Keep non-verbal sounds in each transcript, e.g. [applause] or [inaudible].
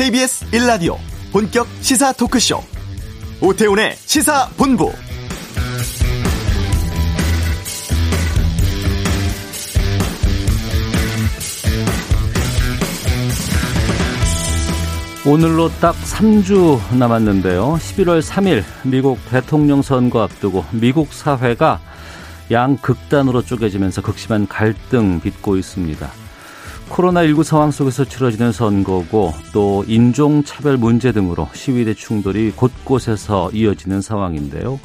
KBS 1라디오 본격 시사 토크쇼 오태훈의 시사본부 오늘로 딱 3주 남았는데요. 11월 3일 미국 대통령 선거 앞두고 미국 사회가 양극단으로 쪼개지면서 극심한 갈등 빚고 있습니다. 코로나19 상황 속에서 치러지는 선거고 또 인종차별 문제 등으로 시위대 충돌이 곳곳에서 이어지는 상황인데요.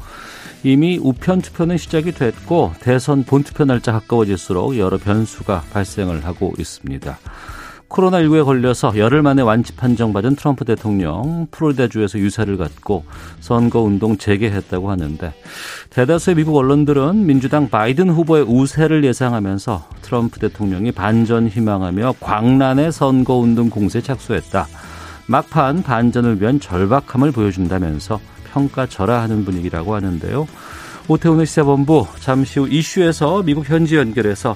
이미 우편 투표는 시작이 됐고 대선 본투표 날짜 가까워질수록 여러 변수가 발생을 하고 있습니다. 코로나19에 걸려서 열흘 만에 완치 판정받은 트럼프 대통령 플로리다주에서 유세를 갖고 선거운동 재개했다고 하는데 대다수의 미국 언론들은 민주당 바이든 후보의 우세를 예상하면서 트럼프 대통령이 반전 희망하며 광란의 선거운동 공세에 착수했다. 막판 반전을 위한 절박함을 보여준다면서 평가절하하는 분위기라고 하는데요. 오태훈의 시사본부 잠시 후 이슈에서 미국 현지 연결해서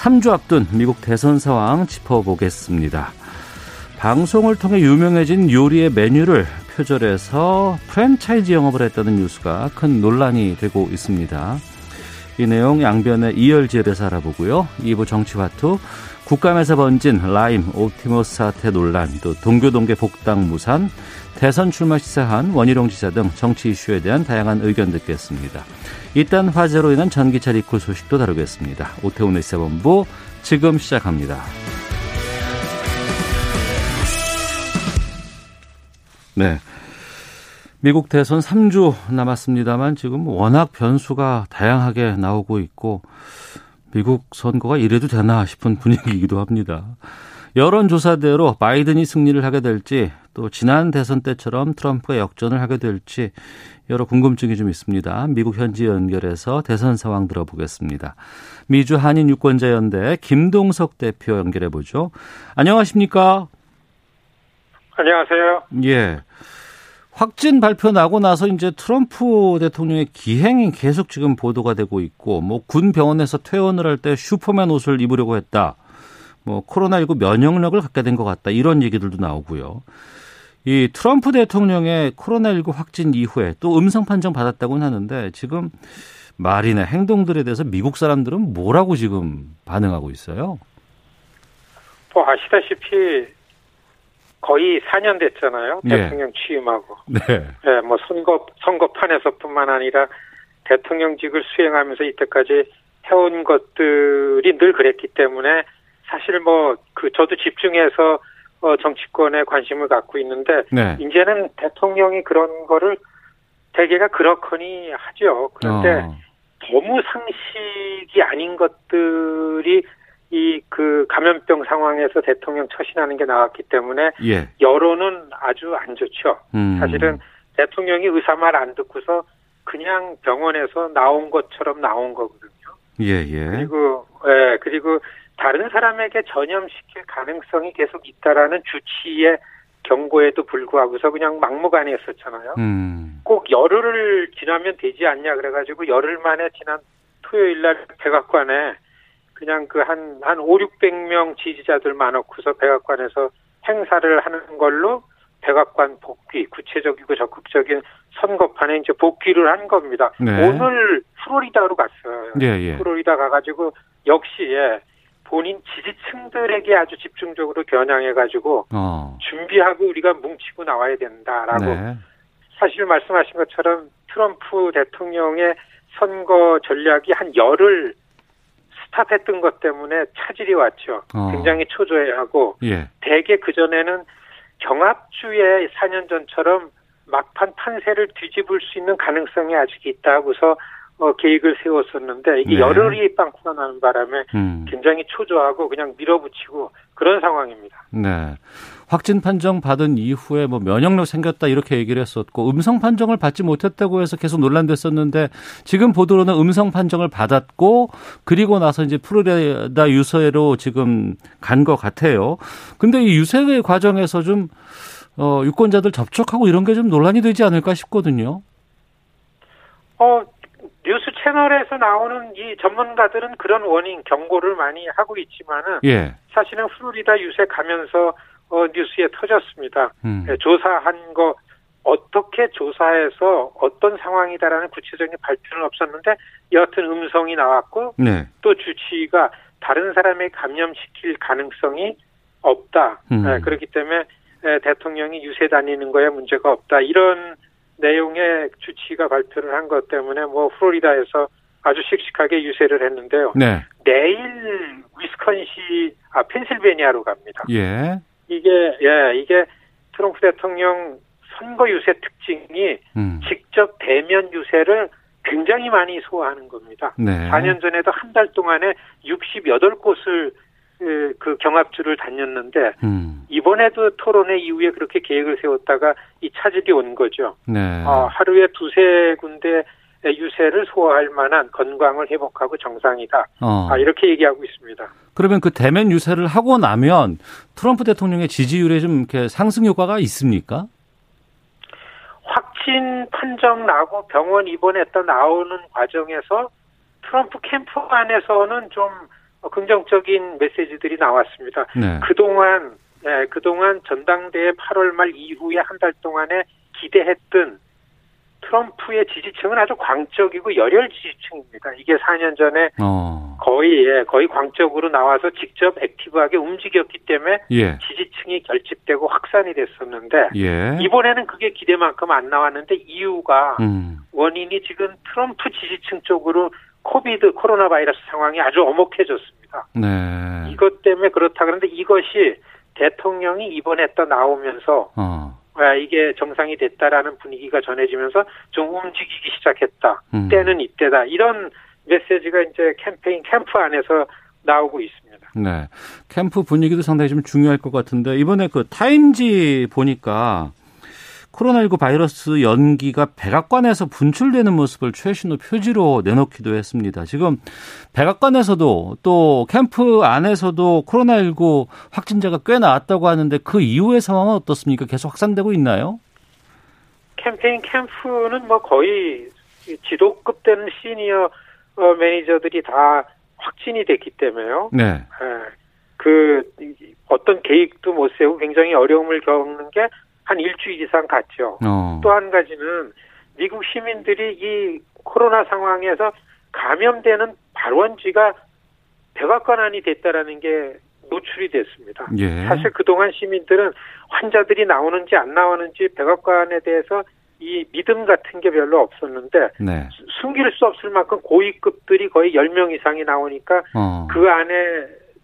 3주 앞둔 미국 대선 상황 짚어보겠습니다. 방송을 통해 유명해진 요리의 메뉴를 표절해서 프랜차이즈 영업을 했다는 뉴스가 큰 논란이 되고 있습니다. 이 내용 양변의 이열지열에서 알아보고요. 2부 정치화투, 국감에서 번진 라임, 옵티머스 사태 논란, 또 동교동계 복당 무산, 대선 출마 시사한 원희룡 지사 등 정치 이슈에 대한 다양한 의견 듣겠습니다. 일단 화재로 인한 전기차 리콜 소식도 다루겠습니다. 오태훈의 시사본부 지금 시작합니다. 네. 미국 대선 3주 남았습니다만 지금 워낙 변수가 다양하게 나오고 있고 미국 선거가 이래도 되나 싶은 분위기이기도 합니다. 여론조사대로 바이든이 승리를 하게 될지 또 지난 대선 때처럼 트럼프가 역전을 하게 될지 여러 궁금증이 좀 있습니다. 미국 현지 연결해서 대선 상황 들어보겠습니다. 미주 한인 유권자 연대 김동석 대표 연결해 보죠. 안녕하십니까? 안녕하세요. 예. 확진 발표 나고 나서 이제 트럼프 대통령의 기행이 계속 지금 보도가 되고 있고 뭐 군 병원에서 퇴원을 할 때 슈퍼맨 옷을 입으려고 했다. 뭐 코로나19 면역력을 갖게 된 것 같다. 이런 얘기들도 나오고요. 이 트럼프 대통령의 코로나19 확진 이후에 또 음성 판정 받았다고는 하는데 지금 말이나 행동들에 대해서 미국 사람들은 뭐라고 지금 반응하고 있어요? 뭐 아시다시피 거의 4년 됐잖아요. 네. 대통령 취임하고. 네. 네, 뭐 선거 선거판에서뿐만 아니라 대통령직을 수행하면서 이때까지 해온 것들이 늘 그랬기 때문에 사실 뭐 그 저도 집중해서 어, 정치권에 관심을 갖고 있는데 네. 이제는 대통령이 그런 거를 대개가 그렇거니 하죠. 그런데 어. 너무 상식이 아닌 것들이 이 그 감염병 상황에서 대통령 처신하는 게 나왔기 때문에 예. 여론은 아주 안 좋죠. 음. 사실은 대통령이 의사 말 안 듣고서 그냥 병원에서 나온 것처럼 나온 거거든요. 예, 예. 그리고 예, 그리고 다른 사람에게 전염시킬 가능성이 계속 있다라는 주치의 경고에도 불구하고서 그냥 막무가내했었잖아요. 음. 꼭 열흘을 지나면 되지 않냐 그래가지고 열흘 만에 지난 토요일 날 백악관에 그냥 그 한한 5, 600명 지지자들 많았고서 백악관에서 행사를 하는 걸로 백악관 복귀 구체적이고 적극적인 선거판에 이제 복귀를 한 겁니다. 네. 오늘 플로리다로 갔어요. 예, 예. 플로리다 가가지고 역시 예, 본인 지지층들에게 아주 집중적으로 겨냥해가지고 어. 준비하고 우리가 뭉치고 나와야 된다라고 네. 사실 말씀하신 것처럼 트럼프 대통령의 선거 전략이 한 열흘 스탑했던 것 때문에 차질이 왔죠. 어. 굉장히 초조해하고 예. 대개 그 전에는 경합주의 4년 전처럼 막판 판세를 뒤집을 수 있는 가능성이 아직 있다고서 어, 계획을 세웠었는데 이게 네. 열흘이 빵꾸가 나는 바람에 음. 굉장히 초조하고 그냥 밀어붙이고 그런 상황입니다. 네. 확진 판정 받은 이후에 뭐 면역력 생겼다 이렇게 얘기를 했었고 음성 판정을 받지 못했다고 해서 계속 논란됐었는데 지금 보도로는 음성 판정을 받았고 그리고 나서 이제 플로리다 유서로 지금 간 것 같아요. 근데 이 유세 과정에서 좀 어, 유권자들 접촉하고 이런 게 좀 논란이 되지 않을까 싶거든요. 어, 채널에서 나오는 이 전문가들은 그런 워닝 경고를 많이 하고 있지만은 예. 사실은 플로리다 유세 가면서 어, 뉴스에 터졌습니다. 음. 예, 조사한 거 어떻게 조사해서 어떤 상황이다라는 구체적인 발표는 없었는데 여하튼 음성이 나왔고 네. 또 주치의가 다른 사람에 감염시킬 가능성이 없다. 음. 예, 그렇기 때문에 예, 대통령이 유세 다니는 거에 문제가 없다. 이런 내용의 주치의가 발표를 한 것 때문에 뭐 플로리다에서 아주 씩씩하게 유세를 했는데요. 네. 내일 위스콘시 아 펜실베니아로 갑니다. 예. 이게 예 이게 트럼프 대통령 선거 유세 특징이 음. 직접 대면 유세를 굉장히 많이 소화하는 겁니다. 네. 4년 전에도 한 달 동안에 68곳을 그 경합주를 다녔는데 음. 이번에도 토론회 이후에 그렇게 계획을 세웠다가 이 차질이 온 거죠. 네. 어, 하루에 두세 군데 유세를 소화할 만한 건강을 회복하고 정상이다. 어. 아, 이렇게 얘기하고 있습니다. 그러면 그 대면 유세를 하고 나면 트럼프 대통령의 지지율에 좀 이렇게 상승 효과가 있습니까? 확진 판정 나고 병원 입원했다 나오는 과정에서 트럼프 캠프 안에서는 좀 긍정적인 메시지들이 나왔습니다. 네. 그동안 예, 그동안 전당대회 8월 말 이후에 한 달 동안에 기대했던 트럼프의 지지층은 아주 광적이고 열혈 지지층입니다. 이게 4년 전에 어. 거의 예, 거의 광적으로 나와서 직접 액티브하게 움직였기 때문에 예. 지지층이 결집되고 확산이 됐었는데 예. 이번에는 그게 기대만큼 안 나왔는데 이유가 음. 원인이 지금 트럼프 지지층 쪽으로 COVID 코로나 바이러스 상황이 아주 엄혹해졌습니다. 네. 이것 때문에 그렇다 그런데 이것이 대통령이 입원했다 나오면서 어. 아, 이게 정상이 됐다라는 분위기가 전해지면서 좀 움직이기 시작했다. 음. 때는 이때다. 이런 메시지가 이제 캠페인 캠프 안에서 나오고 있습니다. 네. 캠프 분위기도 상당히 좀 중요할 것 같은데 이번에 그 타임지 보니까 코로나19 바이러스 연기가 백악관에서 분출되는 모습을 최신호 표지로 내놓기도 했습니다. 지금 백악관에서도 또 캠프 안에서도 코로나19 확진자가 꽤 나왔다고 하는데 그 이후의 상황은 어떻습니까? 계속 확산되고 있나요? 캠페인 캠프는 뭐 거의 지도급 되는 시니어 어, 매니저들이 다 확진이 됐기 때문에요. 네. 예, 그 어떤 계획도 못 세우고 굉장히 어려움을 겪는 게 한 일주일 이상 갔죠. 어. 또한 가지는 미국 시민들이 이 코로나 상황에서 감염되는 발원지가 백악관 안이 됐다라는 게 노출이 됐습니다. 예. 사실 그동안 시민들은 환자들이 나오는지 안 나오는지 백악관에 대해서 이 믿음 같은 게 별로 없었는데 네. 수- 숨길 수 없을 만큼 고위급들이 거의 10명 이상이 나오니까 어. 그 안에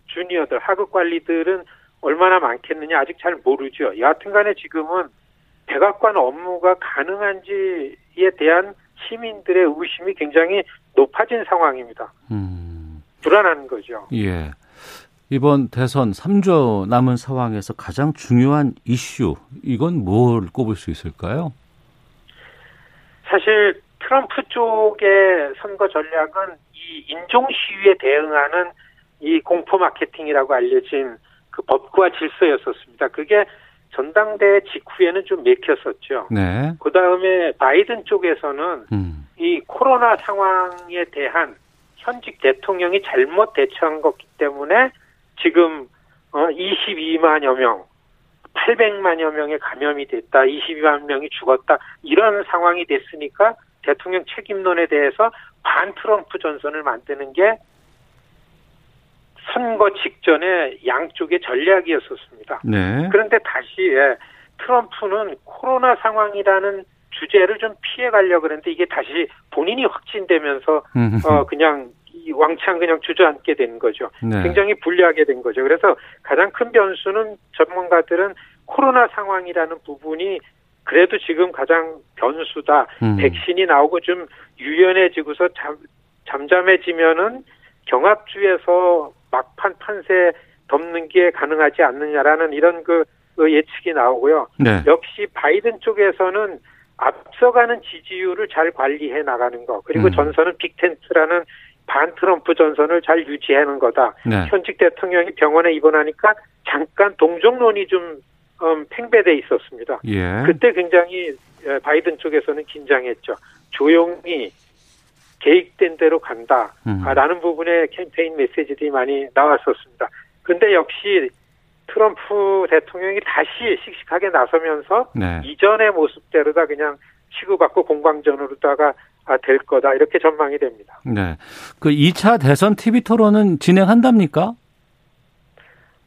주니어들, 하급 관리들은 얼마나 많겠느냐 아직 잘 모르죠. 여하튼 간에 지금은 백악관 업무가 가능한지에 대한 시민들의 의심이 굉장히 높아진 상황입니다. 음. 불안한 거죠. 예. 이번 대선 3조 남은 상황에서 가장 중요한 이슈, 이건 뭘 꼽을 수 있을까요? 사실 트럼프 쪽의 선거 전략은 이 인종 시위에 대응하는 이 공포 마케팅이라고 알려진 그 법과 질서였었습니다. 그게 전당대회 직후에는 좀 맥혔었죠. 네. 그 다음에 바이든 쪽에서는 음. 이 코로나 상황에 대한 현직 대통령이 잘못 대처한 거기 때문에 지금 어 22만여 명, 800만여 명의 감염이 됐다, 22만 명이 죽었다 이런 상황이 됐으니까 대통령 책임론에 대해서 반 트럼프 전선을 만드는 게 선거 직전에 양쪽의 전략이었었습니다. 네. 그런데 다시 예, 트럼프는 코로나 상황이라는 주제를 좀 피해 가려고 그랬는데 이게 다시 본인이 확진되면서 음. 어 그냥 이 왕창 그냥 주저앉게 된 거죠. 네. 굉장히 불리하게 된 거죠. 그래서 가장 큰 변수는 전문가들은 코로나 상황이라는 부분이 그래도 지금 가장 변수다. 음. 백신이 나오고 좀 유연해지고서 잠, 잠잠해지면은 경합주에서 막판 판세 덮는 게 가능하지 않느냐라는 이런 그, 그 예측이 나오고요. 네. 역시 바이든 쪽에서는 앞서가는 지지율을 잘 관리해 나가는 거 그리고 음. 전선은 빅텐트라는 반 트럼프 전선을 잘 유지하는 거다. 네. 현직 대통령이 병원에 입원하니까 잠깐 동정론이 좀 음, 팽배돼 있었습니다. 예. 그때 굉장히 예, 바이든 쪽에서는 긴장했죠. 조용히 계획된 대로 음. 간다라는 부분에 캠페인 메시지들이 많이 나왔었습니다. 근데 역시 트럼프 대통령이 다시 씩씩하게 나서면서 네. 이전의 모습대로다 그냥 치고받고 공방전으로다가 아, 될 거다 이렇게 전망이 됩니다. 네. 그 2차 대선 TV 토론은 진행한답니까?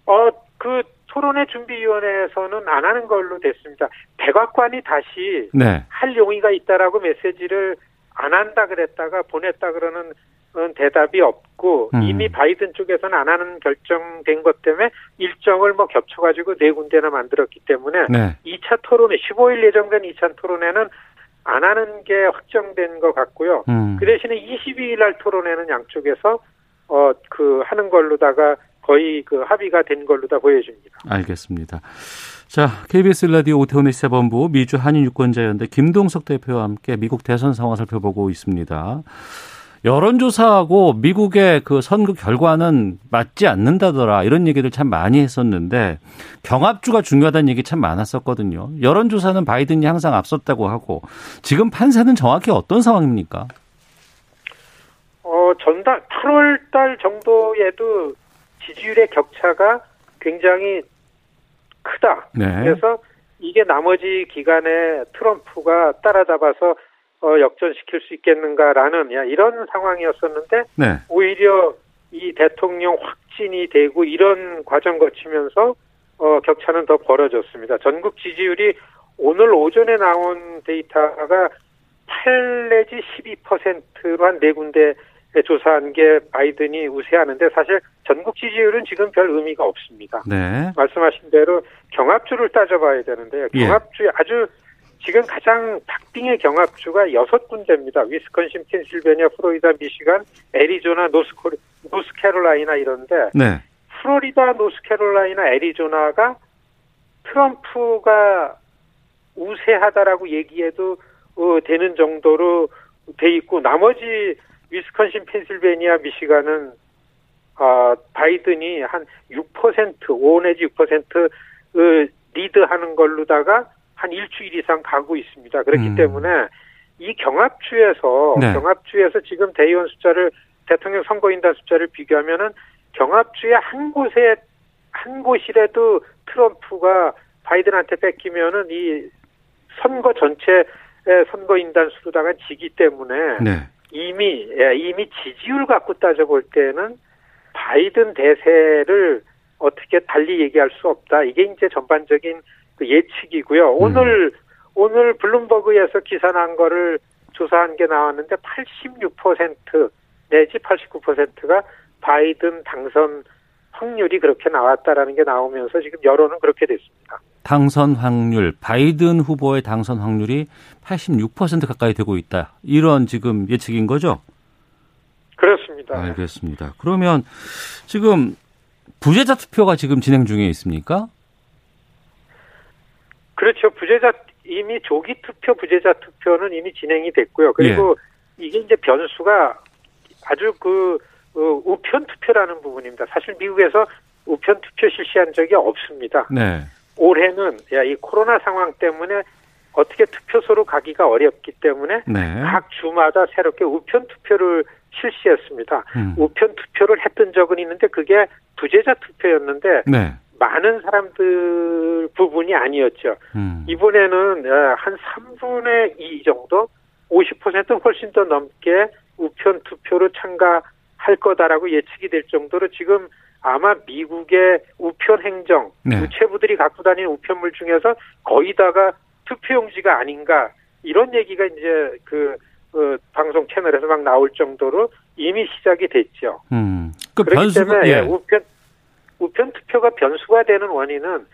어, 그 토론회 준비위원회에서는 안 하는 걸로 됐습니다. 백악관이 다시 네. 할 용의가 있다라고 메시지를 안 한다 그랬다가 보냈다 그러는 대답이 없고 음. 이미 바이든 쪽에서는 안 하는 결정된 것 때문에 일정을 뭐 겹쳐가지고 네 군데나 만들었기 때문에 네. 2차 토론회 15일 예정된 2차 토론회는 안 하는 게 확정된 것 같고요. 음. 그 대신에 22일 날 토론회는 양쪽에서 어 그 하는 걸로다가 거의 그 합의가 된 걸로다 보여집니다. 알겠습니다. 자, KBS 라디오 오태훈의 시사본부 미주 한인 유권자연대 김동석 대표와 함께 미국 대선 상황 살펴보고 있습니다. 여론조사하고 미국의 그 선거 결과는 맞지 않는다더라 이런 얘기를 참 많이 했었는데 경합주가 중요하다는 얘기 참 많았었거든요. 여론조사는 바이든이 항상 앞섰다고 하고 지금 판세는 정확히 어떤 상황입니까? 어 전달 8월 달 정도에도 지지율의 격차가 굉장히 크다. 네. 그래서 이게 나머지 기간에 트럼프가 따라잡아서 어, 역전시킬 수 있겠는가라는 야, 이런 상황이었었는데 네. 오히려 이 대통령 확진이 되고 이런 과정 거치면서 어, 격차는 더 벌어졌습니다. 전국 지지율이 오늘 오전에 나온 데이터가 8 내지 12%로 한 네 군데 조사한 게 바이든이 우세하는데 사실 전국 지지율은 지금 별 의미가 없습니다. 네. 말씀하신 대로 경합주를 따져봐야 되는데요. 예. 경합주 아주 지금 가장 박빙의 경합주가 여섯 군데입니다. 위스콘신, 펜실베니아, 플로리다, 미시간, 애리조나, 노스코리, 노스캐롤라이나 이런데 네. 플로리다, 노스캐롤라이나, 애리조나가 트럼프가 우세하다라고 얘기해도 어, 되는 정도로 돼 있고 나머지 위스콘신, 펜실베니아, 미시간은 아, 바이든이 한 6%, 5 내지 6% 어, 리드하는 걸로다가 한 일주일 이상 가고 있습니다. 그렇기 음. 때문에 이 경합주에서 네. 경합주에서 지금 대의원 숫자를 대통령 선거인단 숫자를 비교하면은 경합주의 한 곳에 한 곳이라도 트럼프가 바이든한테 뺏기면은 이 선거 전체 선거인단 수로다가 지기 때문에 네. 이미 예, 이미 지지율 갖고 따져볼 때는 바이든 대세를 어떻게 달리 얘기할 수 없다. 이게 이제 전반적인 그 예측이고요. 오늘 오늘 블룸버그에서 기사 난 거를 조사한 게 나왔는데 86% 내지 89%가 바이든 당선 확률이 그렇게 나왔다라는 게 나오면서 지금 여론은 그렇게 됐습니다. 당선 확률, 바이든 후보의 당선 확률이 86% 가까이 되고 있다. 이런 지금 예측인 거죠? 그렇습니다. 알겠습니다. 그러면 지금 부재자 투표가 지금 진행 중에 있습니까? 그렇죠. 부재자 이미 조기 투표, 부재자 투표는 이미 진행이 됐고요. 그리고 예. 이게 이제 변수가 아주 그 어, 우편 투표라는 부분입니다. 사실 미국에서 우편 투표 실시한 적이 없습니다. 네. 올해는 야, 이 코로나 상황 때문에 어떻게 투표소로 가기가 어렵기 때문에 네. 각 주마다 새롭게 우편 투표를 실시했습니다. 음. 우편 투표를 했던 적은 있는데 그게 부재자 투표였는데 네. 많은 사람들 부분이 아니었죠. 음. 이번에는 어, 한 3분의 2 정도, 50% 훨씬 더 넘게 우편 투표로 참가 할 거다라고 예측이 될 정도로 지금 아마 미국의 우편 행정, 네. 우체부들이 갖고 다니는 우편물 중에서 거의 다가 투표용지가 아닌가 이런 얘기가 이제 그 어, 방송 채널에서 막 나올 정도로 이미 시작이 됐죠. 음. 그 그렇기 변수가 때문에 예. 우편 우편 투표가 변수가 되는 원인은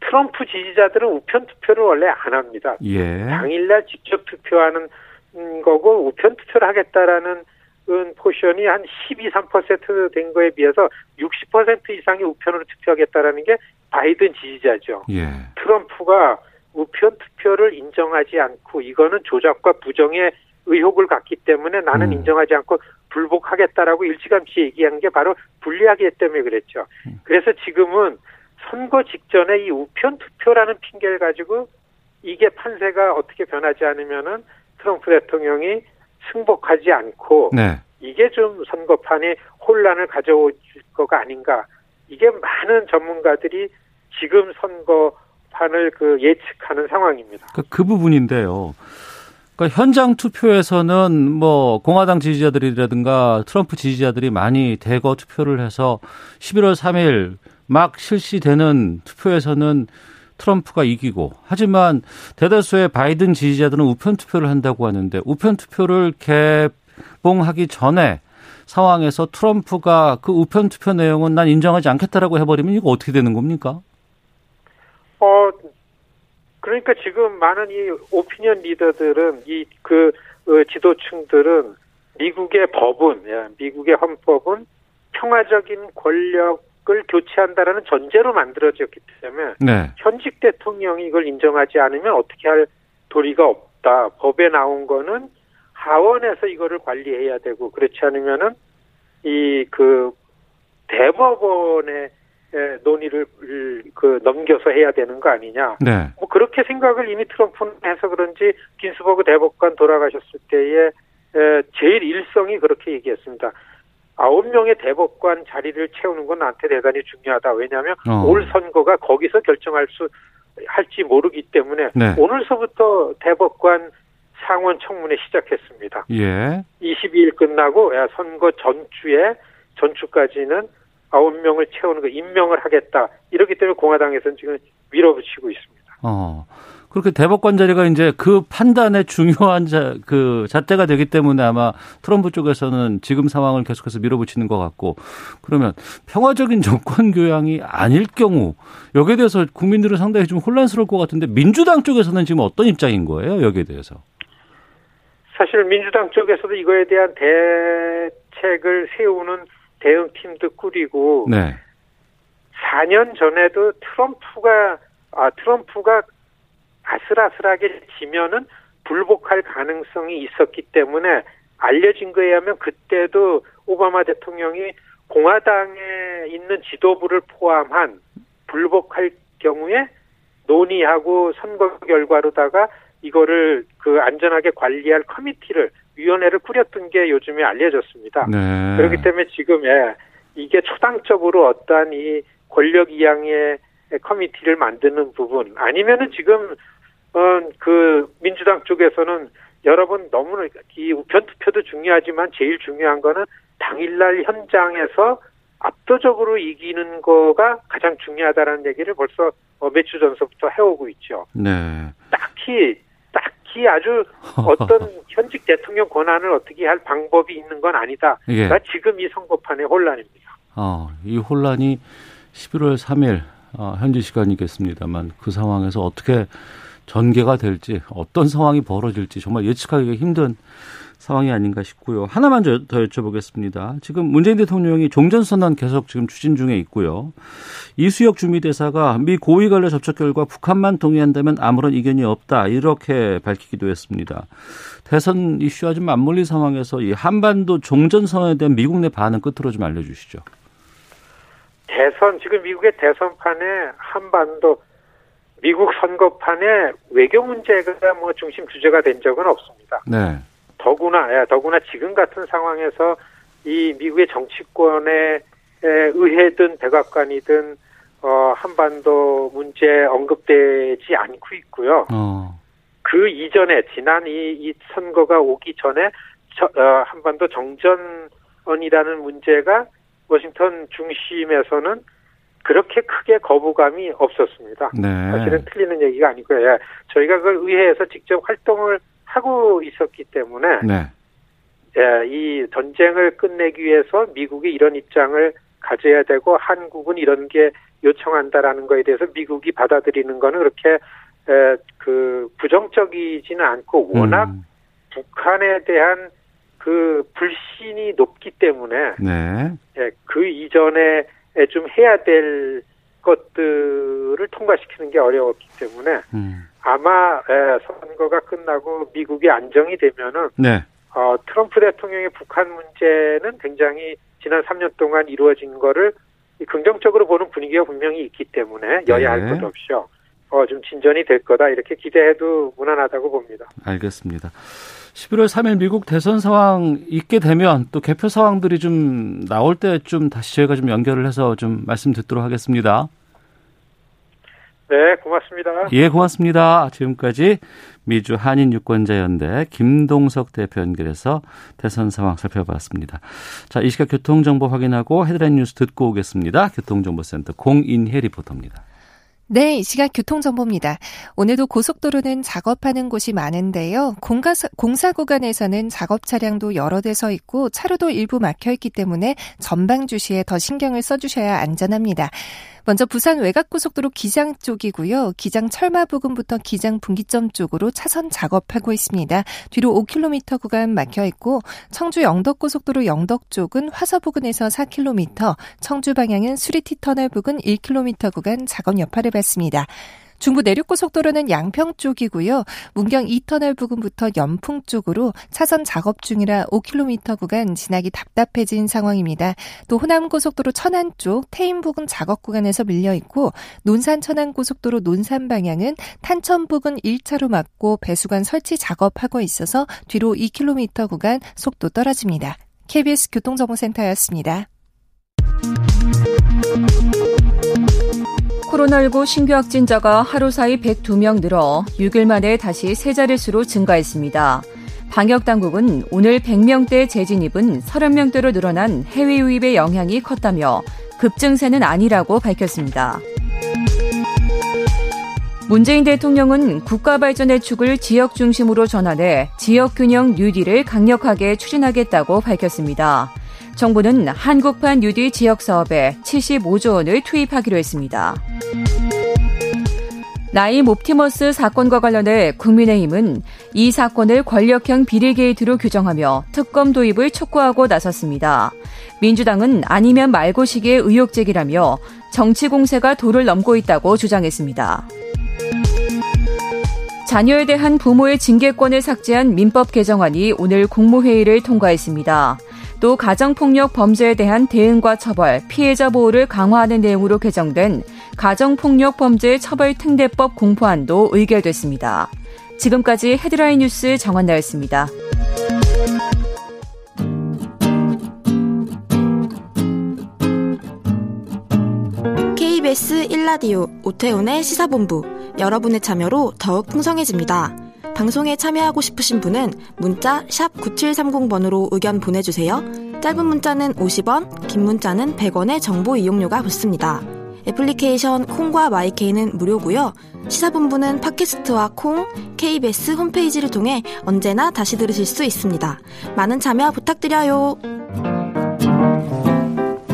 트럼프 지지자들은 우편 투표를 원래 안 합니다. 예. 당일날 직접 투표하는 음, 거고 우편 투표를 하겠다라는 은 포션이 한 12, 3%된 거에 비해서 60% 이상이 우편으로 투표하겠다라는 게 바이든 지지자죠. 예. 트럼프가 우편 투표를 인정하지 않고 이거는 조작과 부정의 의혹을 갖기 때문에 나는 음. 인정하지 않고 불복하겠다라고 일찌감치 얘기한 게 바로 불리하기 때문에 그랬죠. 음. 그래서 지금은 선거 직전에 이 우편 투표라는 핑계를 가지고 이게 판세가 어떻게 변하지 않으면은 트럼프 대통령이 승복하지 않고 네. 이게 좀 선거판에 혼란을 가져올 거가 아닌가 이게 많은 전문가들이 지금 선거판을 그 예측하는 상황입니다. 그, 그 부분인데요. 그러니까 현장 투표에서는 뭐 공화당 지지자들이라든가 트럼프 지지자들이 많이 대거 투표를 해서 11월 3일 막 실시되는 투표에서는 트럼프가 이기고 하지만 대다수의 바이든 지지자들은 우편 투표를 한다고 하는데 우편 투표를 개봉하기 전에 상황에서 트럼프가 그 우편 투표 내용은 난 인정하지 않겠다라고 해버리면 이거 어떻게 되는 겁니까? 어 그러니까 지금 많은 이 오피니언 리더들은 이그 그 지도층들은 미국의 법은 예, 미국의 헌법은 평화적인 권력 을 교체한다라는 전제로 만들어졌기 때문에 네. 현직 대통령이 이걸 인정하지 않으면 어떻게 할 도리가 없다. 법에 나온 거는 하원에서 이거를 관리해야 되고 그렇지 않으면은 이 그 대법원의 논의를 그 넘겨서 해야 되는 거 아니냐. 네. 뭐 그렇게 생각을 이미 트럼프는 해서 그런지 긴스버그 대법관 돌아가셨을 때에 제일 일성이 그렇게 얘기했습니다. 아홉 명의 대법관 자리를 채우는 건 나한테 대단히 중요하다. 왜냐하면 어. 올 선거가 거기서 결정할 수 할지 모르기 때문에 네. 오늘서부터 대법관 상원 청문회 시작했습니다. 예. 22일 끝나고 선거 전주에 전주까지는 아홉 명을 채우는 거 임명을 하겠다. 이렇기 때문에 공화당에서는 지금 밀어붙이고 있습니다. 어. 그렇게 대법관 자리가 이제 그 판단의 중요한 자, 그 잣대가 되기 때문에 아마 트럼프 쪽에서는 지금 상황을 계속해서 밀어붙이는 것 같고 그러면 평화적인 정권 교양이 아닐 경우 여기에 대해서 국민들은 상당히 좀 혼란스러울 것 같은데 민주당 쪽에서는 지금 어떤 입장인 거예요? 여기에 대해서? 사실 민주당 쪽에서도 이거에 대한 대책을 세우는 대응팀도 꾸리고 네. 4년 전에도 트럼프가 아 트럼프가 아슬아슬하게 지면은 불복할 가능성이 있었기 때문에 알려진 거에 의하면 그때도 오바마 대통령이 공화당에 있는 지도부를 포함한 불복할 경우에 논의하고 선거 결과로다가 이거를 그 안전하게 관리할 커미티를 위원회를 꾸렸던 게 요즘에 알려졌습니다. 네. 그렇기 때문에 지금 예, 이게 초당적으로 어떠한 이 권력 이양의 커미티를 만드는 부분 아니면은 지금 어, 그 민주당 쪽에서는 여러분 너무 이 우편 투표도 중요하지만 제일 중요한 거는 당일날 현장에서 압도적으로 이기는 거가 가장 중요하다라는 얘기를 벌써 어, 몇주 전서부터 해오고 있죠. 네. 딱히 딱히 아주 [laughs] 어떤 현직 대통령 권한을 어떻게 할 방법이 있는 건 아니다. 예. 가 지금 이 선거판의 혼란입니다. 어, 이 혼란이 11월 3일 어, 현지 시간이겠습니다만 그 상황에서 어떻게 전개가 될지 어떤 상황이 벌어질지 정말 예측하기가 힘든 상황이 아닌가 싶고요. 하나만 더 여쭤보겠습니다. 지금 문재인 대통령이 종전선언 계속 지금 추진 중에 있고요. 이수혁 주미대사가 미 고위 관료 접촉 결과 북한만 동의한다면 아무런 이견이 없다 이렇게 밝히기도 했습니다. 대선 이슈와 좀 맞물린 상황에서 이 한반도 종전선언에 대한 미국 내 반응 끝으로 좀 알려주시죠. 대선 지금 미국의 대선판에 한반도 미국 선거판에 외교 문제가 뭐 중심 주제가 된 적은 없습니다. 네. 더구나 야, 더구나 지금 같은 상황에서 이 미국의 정치권에 의회든 백악관이든 어, 한반도 문제 언급되지 않고 있고요. 어. 그 이전에 지난 이, 이 선거가 오기 전에 저, 어, 한반도 정전이라는 문제가 워싱턴 중심에서는 그렇게 크게 거부감이 없었습니다. 네. 사실은 틀리는 얘기가 아니고요. 예, 저희가 그걸 의회에서 직접 활동을 하고 있었기 때문에 네. 예, 이 전쟁을 끝내기 위해서 미국이 이런 입장을 가져야 되고 한국은 이런 게 요청한다라는 거에 대해서 미국이 받아들이는 거는 그렇게 에, 그 부정적이지는 않고 워낙 음. 북한에 대한 그 불신이 높기 때문에 네. 예, 그 이전에 좀 해야 될 것들을 통과시키는 게 어려웠기 때문에 음. 아마 선거가 끝나고 미국이 안정이 되면은 네. 어, 트럼프 대통령의 북한 문제는 굉장히 지난 3년 동안 이루어진 거를 긍정적으로 보는 분위기가 분명히 있기 때문에 여야 네. 할것 없이요. 어, 좀 진전이 될 거다 이렇게 기대해도 무난하다고 봅니다. 알겠습니다. 11월 3일 미국 대선 상황 있게 되면 또 개표 상황들이 좀 나올 때 좀 다시 저희가 좀 연결을 해서 좀 말씀 듣도록 하겠습니다. 네, 고맙습니다. 예, 고맙습니다. 지금까지 미주 한인 유권자연대 김동석 대표 연결해서 대선 상황 살펴봤습니다. 자, 이 시각 교통정보 확인하고 헤드라인 뉴스 듣고 오겠습니다. 교통정보센터 공인혜 리포터입니다. 네, 이 시각 교통정보입니다. 오늘도 고속도로는 작업하는 곳이 많은데요. 공가, 공사 구간에서는 작업 차량도 여러 대 서 있고 차로도 일부 막혀 있기 때문에 전방 주시에 더 신경을 써주셔야 안전합니다. 먼저 부산 외곽고속도로 기장 쪽이고요. 기장 철마 부근부터 기장 분기점 쪽으로 차선 작업하고 있습니다. 뒤로 5km 구간 막혀 있고 청주 영덕고속도로 영덕 쪽은 화서 부근에서 4km, 청주 방향은 수리티 터널 부근 1km 구간 작업 여파를 받습니다. 중부 내륙고속도로는 양평 쪽이고요. 문경 2터널 부근부터 연풍 쪽으로 차선 작업 중이라 5km 구간 지나기 답답해진 상황입니다. 또 호남고속도로 천안 쪽 태인 부근 작업 구간에서 밀려 있고 논산 천안 고속도로 논산 방향은 탄천 부근 1차로 막고 배수관 설치 작업하고 있어서 뒤로 2km 구간 속도 떨어집니다. KBS 교통정보센터였습니다. 코로나19 신규 확진자가 하루 사이 102명 늘어 6일 만에 다시 세 자릿수로 증가했습니다. 방역 당국은 오늘 100명대 재진입은 30명대로 늘어난 해외 유입의 영향이 컸다며 급증세는 아니라고 밝혔습니다. 문재인 대통령은 국가 발전의 축을 지역 중심으로 전환해 지역 균형 뉴딜을 강력하게 추진하겠다고 밝혔습니다. 정부는 한국판 뉴딜 지역 사업에 75조 원을 투입하기로 했습니다. 라임 옵티머스 사건과 관련해 국민의힘은 이 사건을 권력형 비리 게이트로 규정하며 특검 도입을 촉구하고 나섰습니다. 민주당은 아니면 말고 식의 의혹 제기라며 정치 공세가 도를 넘고 있다고 주장했습니다. 자녀에 대한 부모의 징계권을 삭제한 민법 개정안이 오늘 국무회의를 통과했습니다. 또 가정폭력 범죄에 대한 대응과 처벌, 피해자 보호를 강화하는 내용으로 개정된 가정폭력 범죄 처벌 특례법 공포안도 의결됐습니다. 지금까지 헤드라인 뉴스 정한나였습니다. KBS 1라디오 오태훈의 시사본부 여러분의 참여로 더욱 풍성해집니다. 방송에 참여하고 싶으신 분은 문자 9730번으로 의견 보내주세요. 짧은 문자는 50원, 긴 문자는 100원의 정보 이용료가 붙습니다. 애플리케이션 콩과 마이케이는 무료고요. 시사본부는 팟캐스트와 콩, KBS 홈페이지를 통해 언제나 다시 들으실 수 있습니다. 많은 참여 부탁드려요.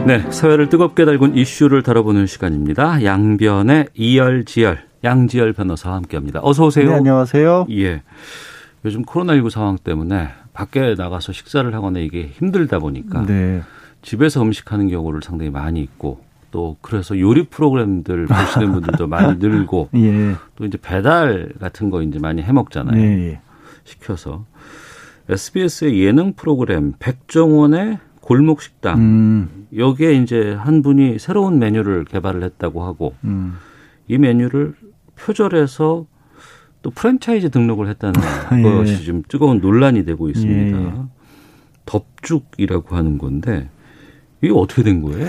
네, 사회를 뜨겁게 달군 이슈를 다뤄보는 시간입니다. 양변의 이열지열. 양지열 변호사와 함께합니다. 어서 오세요. 네, 안녕하세요. 예. 요즘 코로나19 상황 때문에 밖에 나가서 식사를 하거나 이게 힘들다 보니까 네. 집에서 음식하는 경우를 상당히 많이 있고 또 그래서 요리 프로그램들 보시는 분들도 많이 [laughs] 늘고 예. 또 이제 배달 같은 거 이제 많이 해 먹잖아요. 예. 시켜서 SBS의 예능 프로그램 백종원의 골목 식당 음. 여기에 이제 한 분이 새로운 메뉴를 개발을 했다고 하고 음. 이 메뉴를 표절해서 또 프랜차이즈 등록을 했다는 [laughs] 예. 것이 좀 뜨거운 논란이 되고 있습니다. 예. 덥죽이라고 하는 건데 이게 어떻게 된 거예요?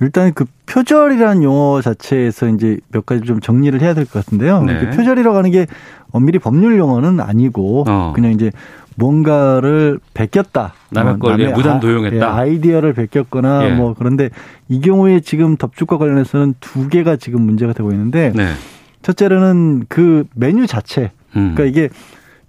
일단 그 표절이라는 용어 자체에서 이제 몇 가지 좀 정리를 해야 될 것 같은데요. 네. 표절이라고 하는 게 엄밀히 법률 용어는 아니고 어. 그냥 이제 뭔가를 베꼈다. 남의 걸 예, 무단 도용했다. 예, 아이디어를 베꼈거나 예. 뭐 그런데 이 경우에 지금 덥죽과 관련해서는 두 개가 지금 문제가 되고 있는데 네. 첫째로는 그 메뉴 자체. 음. 그러니까 이게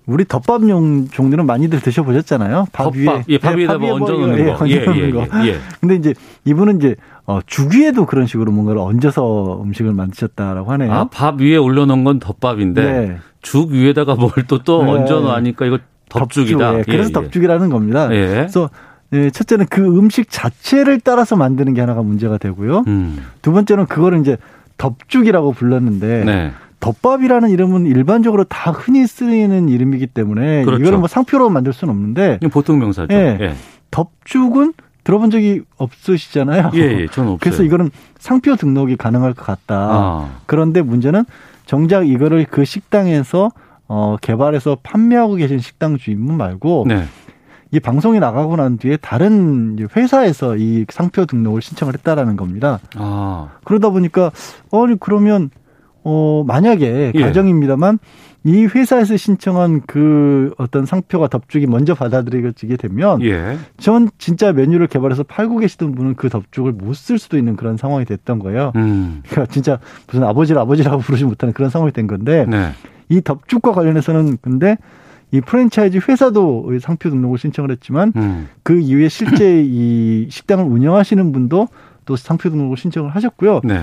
우리 덮밥용 종류는 많이들 드셔보셨잖아요. 밥 덮밥. 위에. 예, 밥 위에다 뭐 얹어 놓는 예, 거. 예, 예, 거. 예, 예. 근데 이제 이분은 이제 어, 죽 위에도 그런 식으로 뭔가를 얹어서 음식을 만드셨다라고 하네요. 아, 밥 위에 올려 놓은 건 덮밥인데 네. 죽 위에다가 뭘 또또 또 네. 얹어 놓으니까 이거 덮죽이다. 덮죽, 예, 그래서 예, 덮죽이라는 겁니다. 예. 그래서 예, 첫째는 그 음식 자체를 따라서 만드는 게 하나가 문제가 되고요. 음. 두 번째는 그거를 이제 덮죽이라고 불렀는데 네. 덮밥이라는 이름은 일반적으로 다 흔히 쓰이는 이름이기 때문에 그렇죠. 이거는 뭐 상표로 만들 수는 없는데 보통 명사죠. 예. 예. 덮죽은 들어본 적이 없으시잖아요. 예, 예, 저는 없어요. 그래서 이거는 상표 등록이 가능할 것 같다. 아. 그런데 문제는 정작 이거를 그 식당에서 어, 개발해서 판매하고 계신 식당 주인분 말고 네. 이 방송이 나가고 난 뒤에 다른 회사에서 이 상표 등록을 신청을 했다라는 겁니다. 아. 그러다 보니까 아니 그러면 어 만약에 예. 가정입니다만 이 회사에서 신청한 그 어떤 상표가 덮죽이 먼저 받아들여지게 되면 예. 전 진짜 메뉴를 개발해서 팔고 계시던 분은 그 덮죽을 못 쓸 수도 있는 그런 상황이 됐던 거예요. 음. 그러니까 진짜 무슨 아버지를 아버지라고 부르지 못하는 그런 상황이 된 건데 네. 이 덮죽과 관련해서는 근데 이 프랜차이즈 회사도 상표 등록을 신청을 했지만 음. 그 이후에 실제 이 식당을 운영하시는 분도 또 상표 등록을 신청을 하셨고요. 네.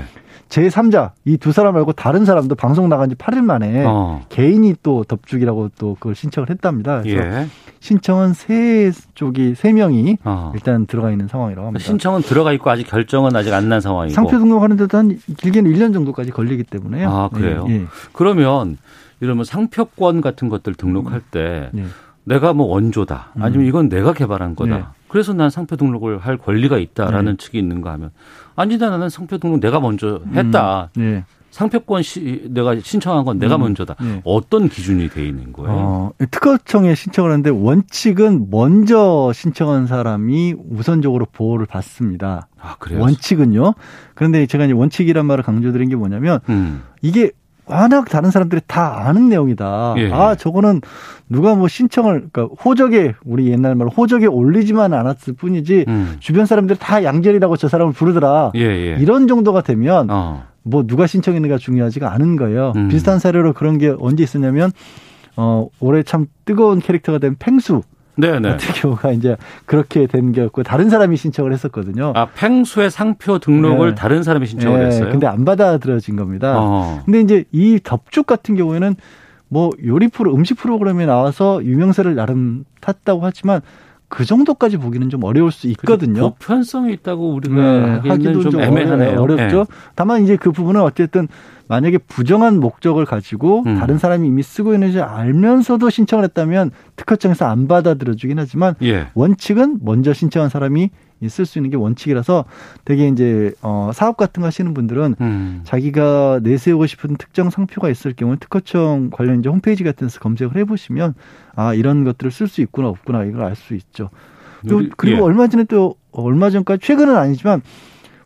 제3자 이 두 사람 말고 다른 사람도 방송 나간 지 8일 만에 어. 개인이 또 덮죽이라고 또 그걸 신청을 했답니다. 그래서 예. 신청은 세 쪽이 세 명이 어. 일단 들어가 있는 상황이라고 합니다. 신청은 들어가 있고 아직 결정은 아직 안 난 상황이고 상표 등록하는 데도 한 길게는 1년 정도까지 걸리기 때문에요. 아 그래요. 예. 예. 그러면 이러면 상표권 같은 것들 등록할 음. 때 예. 내가 뭐 원조다 아니면 음. 이건 내가 개발한 거다. 예. 그래서 난 상표 등록을 할 권리가 있다라는 측이 있는가 하면 아니다 나는 상표 등록 내가 먼저 했다. 음, 네. 상표권 시, 내가 신청한 건 내가 음, 먼저다. 네. 어떤 기준이 돼 있는 거예요? 어, 특허청에 신청을 하는데 원칙은 먼저 신청한 사람이 우선적으로 보호를 받습니다. 아, 그래요? 원칙은요. 그런데 제가 이제 원칙이란 말을 강조드린 게 뭐냐면 음. 이게 워낙 다른 사람들이 다 아는 내용이다. 예, 예. 아, 저거는 누가 뭐 신청을, 그러니까 호적에, 우리 옛날 말 호적에 올리지만 않았을 뿐이지, 음. 주변 사람들이 다 양절이라고 저 사람을 부르더라. 예, 예. 이런 정도가 되면, 어. 뭐 누가 신청했는가 중요하지가 않은 거예요. 음. 비슷한 사례로 그런 게 언제 있었냐면, 어, 올해 참 뜨거운 캐릭터가 된 팽수. 네네. 같은 경우가 이제 그렇게 된 게였고 다른 사람이 신청을 했었거든요. 아 팽수의 상표 등록을 네. 다른 사람이 신청을 네. 했어요. 근데 안 받아들여진 겁니다. 어. 근데 이제 이 덮죽 같은 경우에는 뭐 요리 프로 음식 프로그램에 나와서 유명세를 나름 탔다고 하지만 그 정도까지 보기는 좀 어려울 수 있거든요. 보편성이 있다고 우리가 네, 하기는 좀, 좀 애매하네요. 어렵죠. 네. 다만 이제 그 부분은 어쨌든 만약에 부정한 목적을 가지고 음. 다른 사람이 이미 쓰고 있는지 알면서도 신청을 했다면 특허청에서 안 받아들여주긴 하지만 예. 원칙은 먼저 신청한 사람이 쓸 수 있는 게 원칙이라서 되게 이제 어 사업 같은 거 하시는 분들은 음. 자기가 내세우고 싶은 특정 상표가 있을 경우 특허청 관련 이제 홈페이지 같은 데서 검색을 해 보시면 아 이런 것들을 쓸 수 있구나 없구나 이걸 알 수 있죠. 또 그리고 예. 얼마 전에 또 얼마 전까지 최근은 아니지만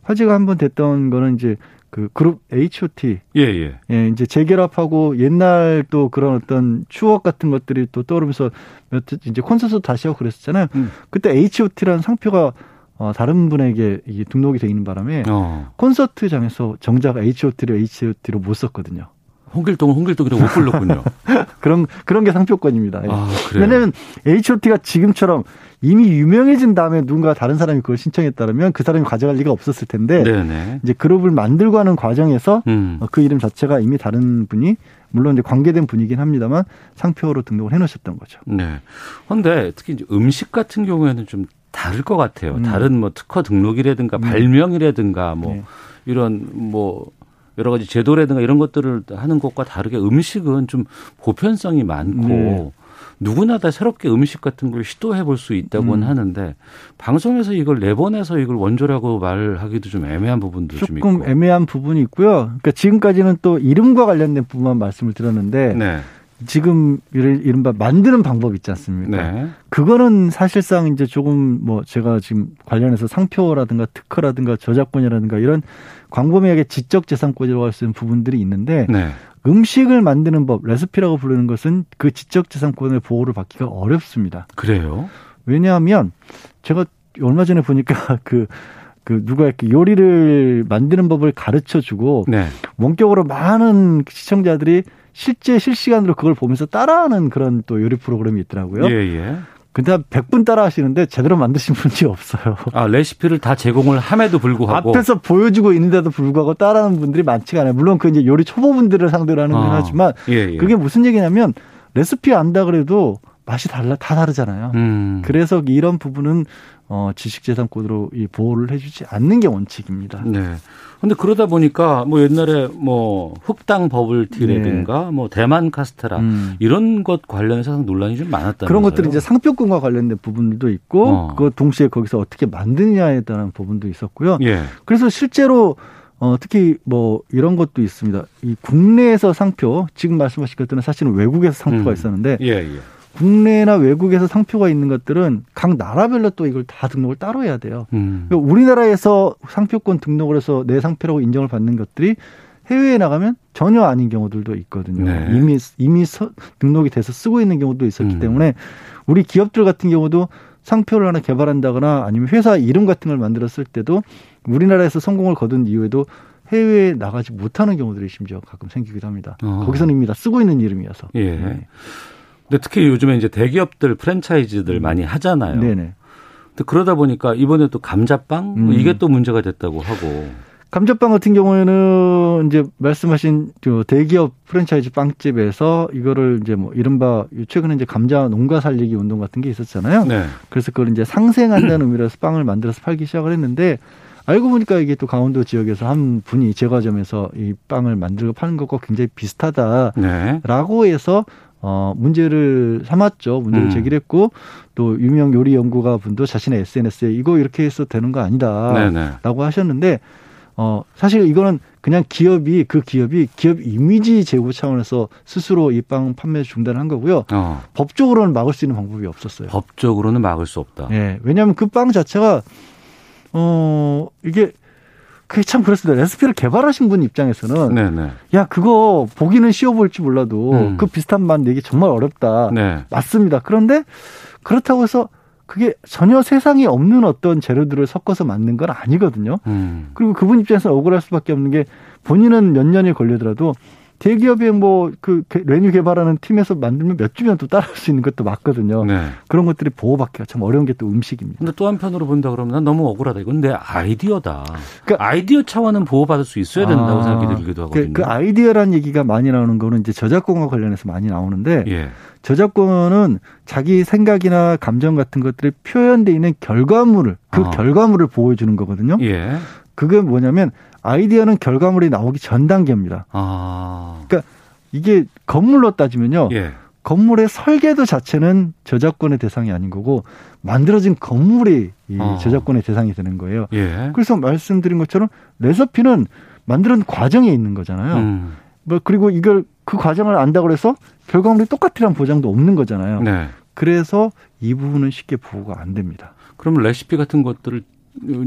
화제가 한 번 됐던 거는 이제 그 그룹 H.O.T. 예, 예. 예, 이제 재결합하고 옛날 또 그런 어떤 추억 같은 것들이 또 떠오르면서 몇 이제 콘서트 다시 하고 그랬었잖아요. 음. 그때 H.O.T.라는 상표가 어, 다른 분에게 이게 등록이 돼 있는 바람에 어. 콘서트장에서 정작 H.O.T.를 H.O.T.로 못 썼거든요. 홍길동은 홍길동이라고 못 불렀군요. [laughs] 그런 그런 게 상표권입니다. 아, 왜냐하면 H.O.T.가 지금처럼 이미 유명해진 다음에 누군가 다른 사람이 그걸 신청했다면 그 사람이 가져갈 리가 없었을 텐데 네네. 이제 그룹을 만들고 하는 과정에서 음. 그 이름 자체가 이미 다른 분이 물론 이제 관계된 분이긴 합니다만 상표로 등록을 해놓으셨던 거죠. 네. 그런데 특히 이제 음식 같은 경우에는 좀 다를 것 같아요. 음. 다른 뭐 특허 등록이라든가 음. 발명이라든가 뭐 네. 이런 뭐 여러 가지 제도라든가 이런 것들을 하는 것과 다르게 음식은 좀 보편성이 많고 네. 누구나 다 새롭게 음식 같은 걸 시도해 볼 수 있다고는 음. 하는데 방송에서 이걸 내보내서 이걸 원조라고 말하기도 좀 애매한 부분도 좀 있고. 조금 애매한 부분이 있고요. 그러니까 지금까지는 또 이름과 관련된 부분만 말씀을 드렸는데 네. 지금 이른바 만드는 방법 있지 않습니까? 네. 그거는 사실상 이제 조금 뭐 제가 지금 관련해서 상표라든가 특허라든가 저작권이라든가 이런 광범위하게 지적 재산권이라고 할 수 있는 부분들이 있는데 네. 음식을 만드는 법, 레시피라고 부르는 것은 그 지적 재산권의 보호를 받기가 어렵습니다. 그래요? 왜냐하면 제가 얼마 전에 보니까 [laughs] 그, 그 누가 이렇게 요리를 만드는 법을 가르쳐 주고 네. 원격으로 많은 시청자들이 실제 실시간으로 그걸 보면서 따라하는 그런 또 요리 프로그램이 있더라고요. 예, 예. 근데 한 100분 따라 하시는데 제대로 만드신 분이 없어요. 아, 레시피를 다 제공을 함에도 불구하고. 앞에서 보여주고 있는데도 불구하고 따라하는 분들이 많지가 않아요. 물론 그 이제 요리 초보분들을 상대로 하는 건 아, 하지만 예, 예. 그게 무슨 얘기냐면 레시피 안다 그래도 맛이 달라, 다 다르잖아요. 음. 그래서 이런 부분은 어, 지식재산권으로 이 보호를 해주지 않는 게 원칙입니다. 네. 근데 그러다 보니까 뭐 옛날에 뭐 흑당 버블티라든가 네. 뭐 대만 카스테라 음. 이런 것 관련해서 논란이 좀 많았다. 그런 것들이 이제 상표권과 관련된 부분도 있고 어. 그 동시에 거기서 어떻게 만드느냐에 따른 부분도 있었고요. 예. 그래서 실제로 어, 특히 뭐 이런 것도 있습니다. 이 국내에서 상표, 지금 말씀하신 것들은 사실은 외국에서 상표가 음. 있었는데 예, 예. 국내나 외국에서 상표가 있는 것들은 각 나라별로 또 이걸 다 등록을 따로 해야 돼요. 음. 그러니까 우리나라에서 상표권 등록을 해서 내 상표라고 인정을 받는 것들이 해외에 나가면 전혀 아닌 경우들도 있거든요. 네. 이미 이미 서, 등록이 돼서 쓰고 있는 경우도 있었기 음. 때문에 우리 기업들 같은 경우도 상표를 하나 개발한다거나 아니면 회사 이름 같은 걸 만들었을 때도 우리나라에서 성공을 거둔 이후에도 해외에 나가지 못하는 경우들이 심지어 가끔 생기기도 합니다. 어. 거기서는 이미 다 쓰고 있는 이름이어서. 예. 네. 근데 특히 요즘에 이제 대기업들 프랜차이즈들 많이 하잖아요. 네네. 근데 그러다 보니까 이번에 또 감자빵 음. 이게 또 문제가 됐다고 하고. 감자빵 같은 경우에는 이제 말씀하신 대기업 프랜차이즈 빵집에서 이거를 이제 뭐 이른바 최근에 이제 감자 농가 살리기 운동 같은 게 있었잖아요. 네. 그래서 그걸 이제 상생한다는 [clears throat] 의미로서 빵을 만들어서 팔기 시작을 했는데 알고 보니까 이게 또 강원도 지역에서 한 분이 제과점에서 이 빵을 만들고 파는 것과 굉장히 비슷하다라고 네. 해서 어 문제를 삼았죠. 문제를 음. 제기했고 또 유명 요리 연구가 분도 자신의 SNS에 이거 이렇게 해서 되는 거 아니다라고. 하셨는데 어, 사실 이거는 그냥 기업이 그 기업이 기업 이미지 제고 차원에서 스스로 이 빵 판매 중단한 거고요. 어. 법적으로는 막을 수 있는 방법이 없었어요. 법적으로는 막을 수 없다. 예. 왜냐하면 그 빵 자체가 어 이게 그게 참 그렇습니다. 레시피를 개발하신 분 입장에서는 네네. 야 그거 보기는 쉬워 보일지 몰라도 음. 그 비슷한 맛 내기 정말 어렵다. 네. 맞습니다. 그런데 그렇다고 해서 그게 전혀 세상에 없는 어떤 재료들을 섞어서 만든 건 아니거든요. 음. 그리고 그분 입장에서 억울할 수밖에 없는 게 본인은 몇 년이 걸리더라도 대기업의 뭐그 메뉴 개발하는 팀에서 만들면 몇 주면 또 따라할 수 있는 것도 맞거든요. 네. 그런 것들이 보호받기가 참 어려운 게 또 음식입니다. 근데 또 한편으로 본다 그러면 난 너무 억울하다. 이건 내 아이디어다. 그러니까 아이디어 차원은 보호받을 수 있어야 된다고 아, 생각이 들기도 그, 하거든요. 그, 그 아이디어라는 얘기가 많이 나오는 거는 이제 저작권과 관련해서 많이 나오는데 예. 저작권은 자기 생각이나 감정 같은 것들이 표현돼 있는 결과물을 그 아. 결과물을 보여주는 거거든요. 예. 그게 뭐냐면 아이디어는 결과물이 나오기 전 단계입니다. 아. 그러니까 이게 건물로 따지면요. 예. 건물의 설계도 자체는 저작권의 대상이 아닌 거고 만들어진 건물이 이 어. 저작권의 대상이 되는 거예요. 예. 그래서 말씀드린 것처럼 레서피는 만드는 과정에 있는 거잖아요. 음. 뭐 그리고 이걸 그 과정을 안다고 해서 결과물이 똑같으란 보장도 없는 거잖아요. 네. 그래서 이 부분은 쉽게 보호가 안 됩니다. 그럼 레시피 같은 것들을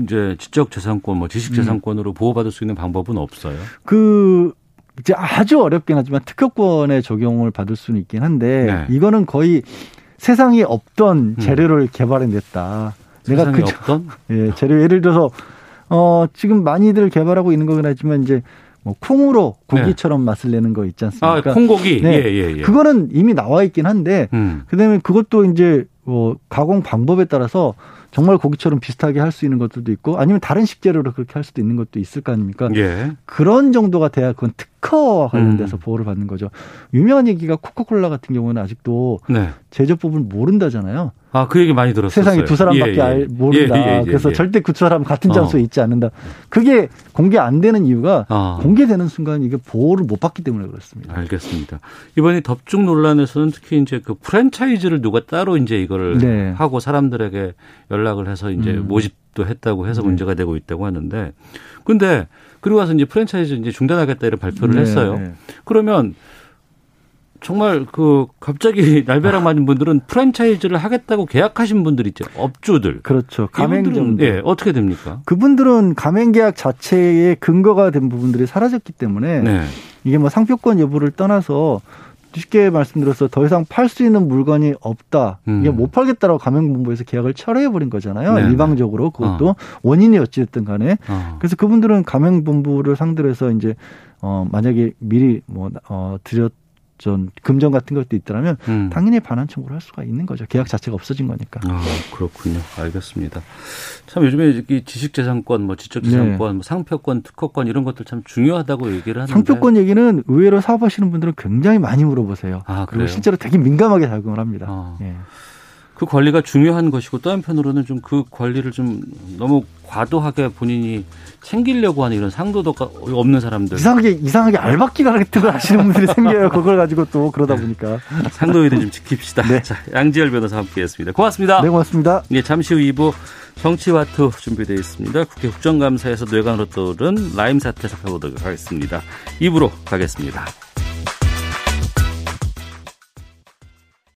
이제 지적 재산권, 뭐 지식 재산권으로 음. 보호받을 수 있는 방법은 없어요? 그 이제 아주 어렵긴 하지만 특허권에 적용을 받을 수는 있긴 한데 네. 이거는 거의 세상에 없던 음. 재료를 음. 개발해냈다. 내가 그 없던 [laughs] 예, 재료 예를 들어서 어 지금 많이들 개발하고 있는 거긴 하지만 이제 뭐 콩으로 고기처럼 네. 맛을 내는 거 있지 않습니까? 아, 콩고기. 네. 예, 예, 예. 그거는 이미 나와 있긴 한데 음. 그다음에 그것도 이제 뭐 가공 방법에 따라서 정말 고기처럼 비슷하게 할 수 있는 것들도 있고 아니면 다른 식재료로 그렇게 할 수도 있는 것도 있을 거 아닙니까? 예. 그런 정도가 돼야 그건 특 허와 관련돼서 음. 보호를 받는 거죠. 유명한 얘기가 코카콜라 같은 경우는 아직도 네. 제조법을 모른다잖아요. 아, 그 얘기 많이 들었어요. 세상에 두 사람밖에 예, 예. 알, 모른다. 예, 예, 예 그래서 예. 절대 그 사람 같은 장소에 어. 있지 않는다. 그게 공개 안 되는 이유가 어. 공개되는 순간 이게 보호를 못 받기 때문에 그렇습니다. 알겠습니다. 이번에 덥죽 논란에서는 특히 이제 그 프랜차이즈를 누가 따로 이제 이거를 네. 하고 사람들에게 연락을 해서 이제 음. 모집도 했다고 해서 네. 문제가 되고 있다고 하는데 근데 그리고 와서 이제 프랜차이즈 이제 중단하겠다 이런 발표를 네. 했어요. 네. 그러면 정말 그 갑자기 [laughs] 날벼락 맞은 분들은 프랜차이즈를 하겠다고 계약하신 분들 있죠. 업주들. 그렇죠. 가맹점. 예, 어떻게 됩니까? 그분들은 가맹 계약 자체에 근거가 된 부분들이 사라졌기 때문에 네. 이게 뭐 상표권 여부를 떠나서 쉽게 말씀드려서 더 이상 팔 수 있는 물건이 없다. 음. 이게 못 팔겠다라고 가맹본부에서 계약을 철회해 버린 거잖아요. 네 일방적으로 그것도 어. 원인이 어찌됐든 간에. 어. 그래서 그분들은 가맹본부를 상대로 해서 이제 어 만약에 미리 뭐 어 드렸 전 금전 같은 것도 있더라면 음. 당연히 반환 청구를 할 수가 있는 거죠. 계약 자체가 없어진 거니까. 아 그렇군요. 알겠습니다. 참 요즘에 이 지식재산권, 뭐 지적재산권, 네. 뭐 상표권, 특허권 이런 것들 참 중요하다고 얘기를 하는데 상표권 얘기는 의외로 사업하시는 분들은 굉장히 많이 물어보세요. 아 그리고 실제로 되게 민감하게 작용을 합니다. 아. 네. 그 권리가 중요한 것이고 또 한편으로는 좀 그 권리를 좀 너무 과도하게 본인이 챙기려고 하는 이런 상도도가 없는 사람들. 이상하게 이상하게 알박기가 같은 걸 하시는 분들이 생겨요. 그걸 가지고 또 그러다 네. 보니까. [laughs] 상도의는 좀 지킵시다. 네. 자, 양지열 변호사 함께했습니다. 고맙습니다. 네, 고맙습니다. 네, 잠시 후 2부 정치와투 준비되어 있습니다. 국회 국정감사에서 뇌관으로 떠오른 라임 사태 살펴보도록 하겠습니다. 2부로 가겠습니다.